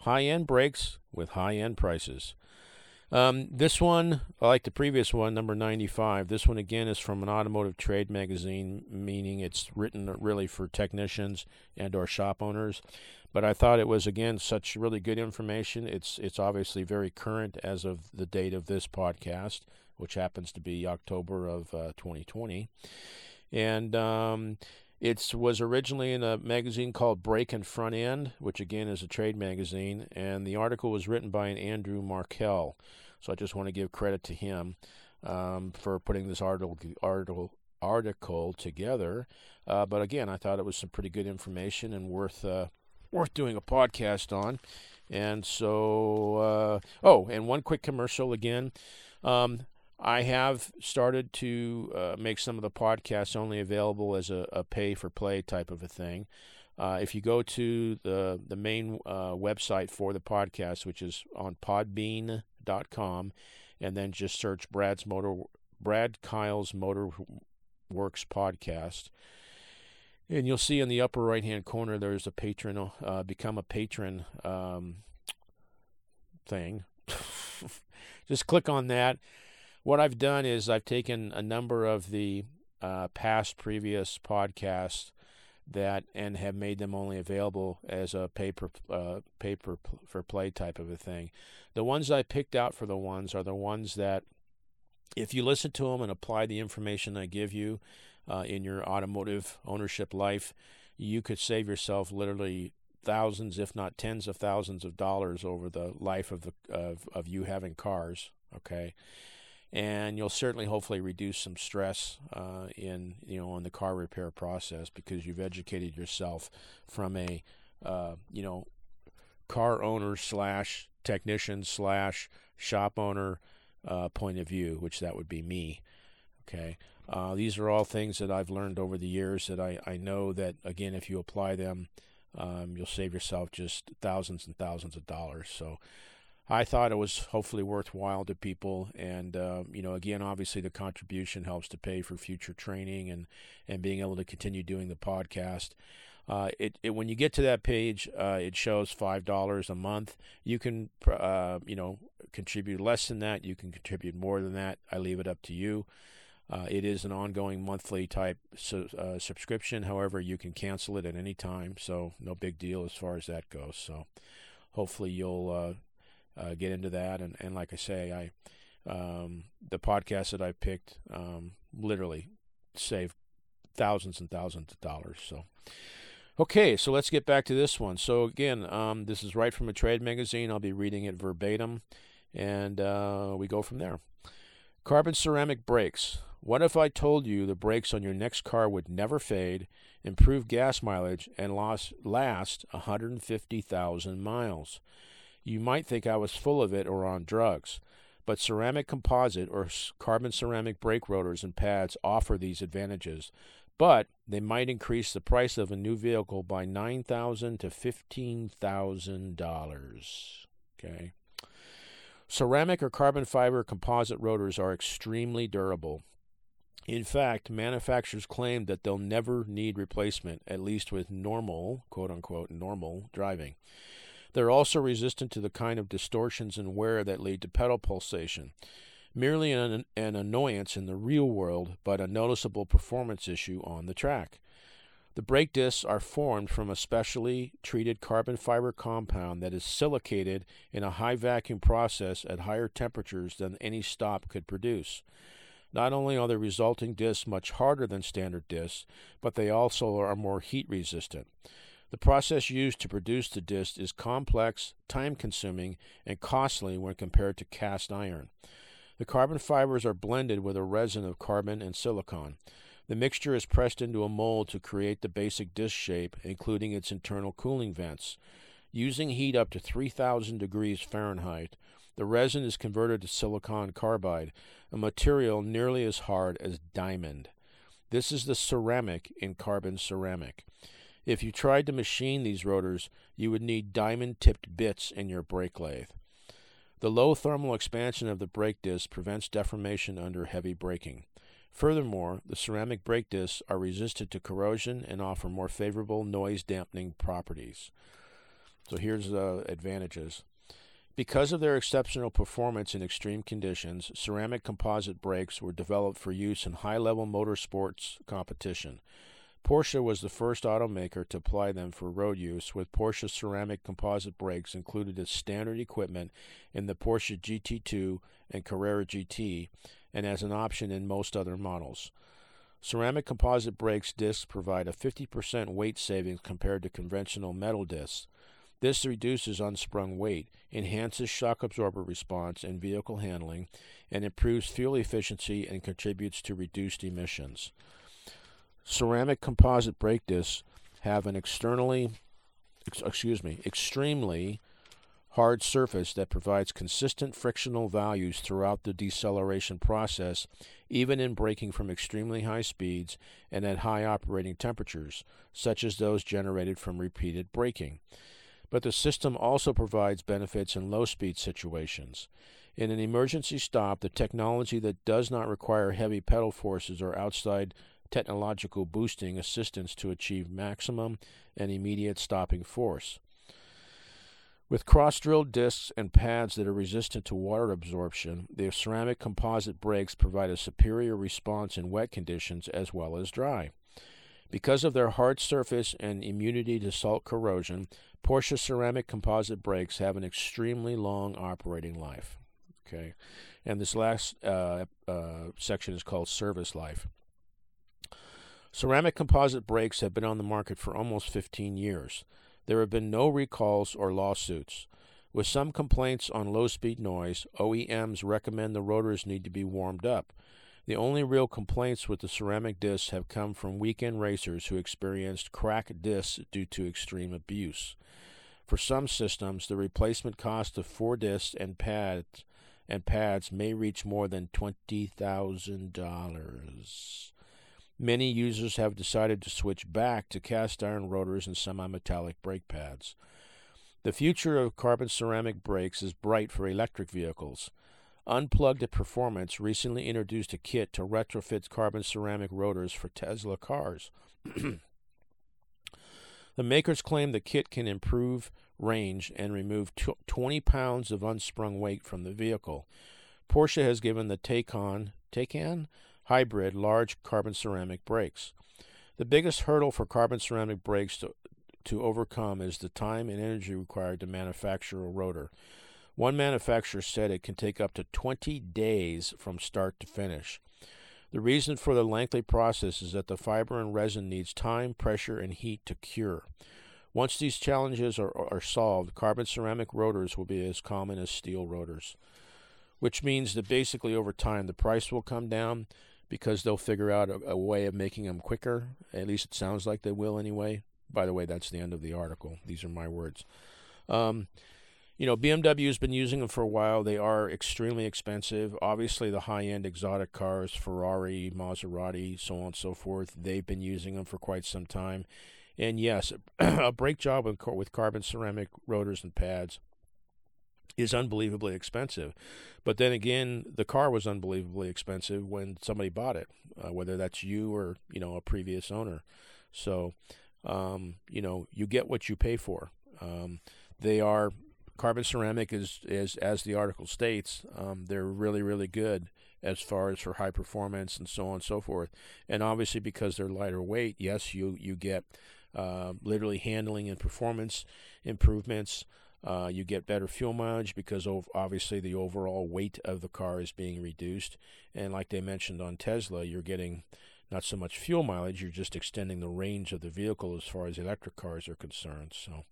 high end brakes with high end prices. Um, this one, like the previous one, number 95, this one again is from an automotive trade magazine, meaning it's written really for technicians and or shop owners. But I thought it was again such really good information. It's it's obviously very current as of the date of this podcast, which happens to be October of uh, 2020. And um, it was originally in a magazine called Brake and Front End, which again is a trade magazine, and the article was written by an Andrew Markel. So I just want to give credit to him um, for putting this article article article together. Uh, but again, I thought it was some pretty good information and worth uh, worth doing a podcast on. And so, uh, oh, and one quick commercial again. Um, I have started to uh, make some of the podcasts only available as a, a pay for play type of a thing. Uh, if you go to the the main uh, website for the podcast, which is on Podbean.com, and then just search Brad's Motor Brad Kyle's Motor Works podcast, and you'll see in the upper right hand corner there's a patron uh, become a patron um, thing. just click on that what I've done is I've taken a number of the uh, past previous podcasts that and have made them only available as a paper uh, paper for play type of a thing. The ones I picked out for the ones are the ones that if you listen to them and apply the information I give you uh, in your automotive ownership life, you could save yourself literally thousands, if not tens of thousands of dollars over the life of the of, of you having cars. Okay and you'll certainly hopefully reduce some stress uh, in you know in the car repair process because you've educated yourself from a uh, you know car owner slash technician slash shop owner uh, point of view, which that would be me. Okay, uh, these are all things that I've learned over the years that I, I know that again if you apply them, um, you'll save yourself just thousands and thousands of dollars. So I thought it was hopefully worthwhile to people, and uh, you know, again, obviously the contribution helps to pay for future training and and being able to continue doing the podcast. Uh, it, it, when you get to that page, uh, it shows five dollars a month. You can uh, you know contribute less than that. You can contribute more than that. I leave it up to you. Uh, it is an ongoing monthly type su- uh, subscription. However, you can cancel it at any time, so no big deal as far as that goes. So hopefully you'll uh, get into that. And, and like I say, I um, the podcast that I picked um, literally saved thousands and thousands of dollars. So. Okay, so let's get back to this one. So, again, um, this is right from a trade magazine. I'll be reading it verbatim, and uh, we go from there. Carbon ceramic brakes. What if I told you the brakes on your next car would never fade, improve gas mileage, and last 150,000 miles? You might think I was full of it or on drugs, but ceramic composite or carbon ceramic brake rotors and pads offer these advantages, but they might increase the price of a new vehicle by 9,000 to $15,000. Okay. Ceramic or carbon fiber composite rotors are extremely durable. In fact, manufacturers claim that they'll never need replacement, at least with normal, quote unquote, normal driving. They're also resistant to the kind of distortions and wear that lead to pedal pulsation. Merely an, an annoyance in the real world, but a noticeable performance issue on the track. The brake discs are formed from a specially treated carbon fiber compound that is silicated in a high vacuum process at higher temperatures than any stop could produce. Not only are the resulting discs much harder than standard discs, but they also are more heat resistant. The process used to produce the disc is complex, time consuming, and costly when compared to cast iron. The carbon fibers are blended with a resin of carbon and silicon. The mixture is pressed into a mold to create the basic disc shape, including its internal cooling vents. Using heat up to 3,000 degrees Fahrenheit, the resin is converted to silicon carbide, a material nearly as hard as diamond. This is the ceramic in carbon ceramic. If you tried to machine these rotors, you would need diamond tipped bits in your brake lathe. The low thermal expansion of the brake disc prevents deformation under heavy braking. Furthermore, the ceramic brake discs are resistant to corrosion and offer more favorable noise dampening properties. So here's the advantages. Because of their exceptional performance in extreme conditions, ceramic composite brakes were developed for use in high level motorsports competition. Porsche was the first automaker to apply them for road use, with Porsche ceramic composite brakes included as standard equipment in the Porsche GT2 and Carrera GT, and as an option in most other models. Ceramic composite brakes discs provide a 50% weight savings compared to conventional metal discs. This reduces unsprung weight, enhances shock absorber response and vehicle handling, and improves fuel efficiency and contributes to reduced emissions. Ceramic composite brake discs have an externally, excuse me, extremely hard surface that provides consistent frictional values throughout the deceleration process, even in braking from extremely high speeds and at high operating temperatures, such as those generated from repeated braking. But the system also provides benefits in low speed situations. In an emergency stop, the technology that does not require heavy pedal forces or outside technological boosting assistance to achieve maximum and immediate stopping force. With cross drilled discs and pads that are resistant to water absorption, the ceramic composite brakes provide a superior response in wet conditions as well as dry. Because of their hard surface and immunity to salt corrosion, Porsche ceramic composite brakes have an extremely long operating life. Okay, and this last uh, uh, section is called service life. Ceramic composite brakes have been on the market for almost 15 years. There have been no recalls or lawsuits. With some complaints on low speed noise, OEMs recommend the rotors need to be warmed up. The only real complaints with the ceramic discs have come from weekend racers who experienced cracked discs due to extreme abuse. For some systems, the replacement cost of four discs and pads and pads may reach more than twenty thousand dollars. Many users have decided to switch back to cast iron rotors and semi metallic brake pads. The future of carbon ceramic brakes is bright for electric vehicles. Unplugged at Performance recently introduced a kit to retrofit carbon ceramic rotors for Tesla cars. the makers claim the kit can improve range and remove 20 pounds of unsprung weight from the vehicle. Porsche has given the Taycan, Taycan hybrid large carbon ceramic brakes. The biggest hurdle for carbon ceramic brakes to, to overcome is the time and energy required to manufacture a rotor. One manufacturer said it can take up to 20 days from start to finish. The reason for the lengthy process is that the fiber and resin needs time, pressure, and heat to cure. Once these challenges are, are solved, carbon ceramic rotors will be as common as steel rotors, which means that basically over time the price will come down because they'll figure out a, a, way of making them quicker. At least it sounds like they will anyway. By the way, that's the end of the article. These are my words. Um, you know, BMW has been using them for a while. They are extremely expensive. Obviously, the high end exotic cars, Ferrari, Maserati, so on and so forth, they've been using them for quite some time. And yes, a brake job with, with carbon ceramic rotors and pads is unbelievably expensive. But then again, the car was unbelievably expensive when somebody bought it, uh, whether that's you or you know a previous owner. So, um, you know, you get what you pay for. Um, they are carbon ceramic is is as the article states. Um, they're really really good as far as for high performance and so on and so forth. And obviously because they're lighter weight, yes, you you get uh, literally handling and performance improvements. Uh, you get better fuel mileage because obviously the overall weight of the car is being reduced. And like they mentioned on Tesla, you're getting not so much fuel mileage, you're just extending the range of the vehicle as far as electric cars are concerned. So.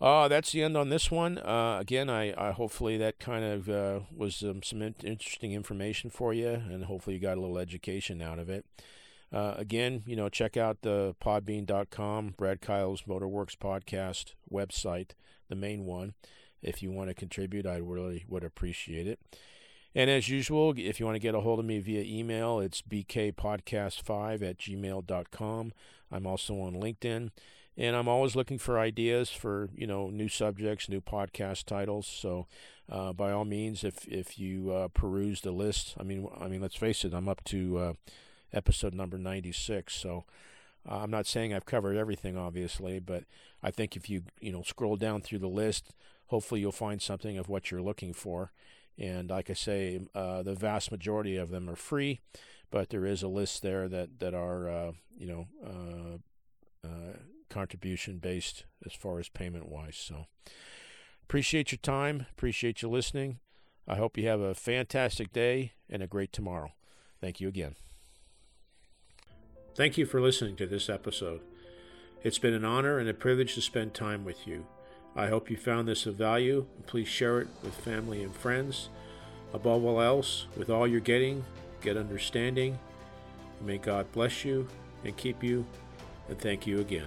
Uh, that's the end on this one. Uh, again, I, I, hopefully that kind of uh, was um, some in- interesting information for you, and hopefully you got a little education out of it. Uh, again, you know, check out the podbean.com, Brad Kyle's Motorworks podcast website, the main one. If you want to contribute, I really would appreciate it. And as usual, if you want to get a hold of me via email, it's bkpodcast5 at gmail.com. I'm also on LinkedIn. And I'm always looking for ideas for, you know, new subjects, new podcast titles. So uh, by all means, if, if you uh, peruse the list, I mean, I mean, let's face it, I'm up to uh, episode number 96. So uh, I'm not saying I've covered everything, obviously, but I think if you, you know, scroll down through the list, hopefully you'll find something of what you're looking for. And like I say, uh, the vast majority of them are free, but there is a list there that that are uh, you know uh, uh, contribution based as far as payment wise. So appreciate your time, appreciate you listening. I hope you have a fantastic day and a great tomorrow. Thank you again. Thank you for listening to this episode. It's been an honor and a privilege to spend time with you. I hope you found this of value. Please share it with family and friends. Above all else, with all you're getting, get understanding. May God bless you and keep you, and thank you again.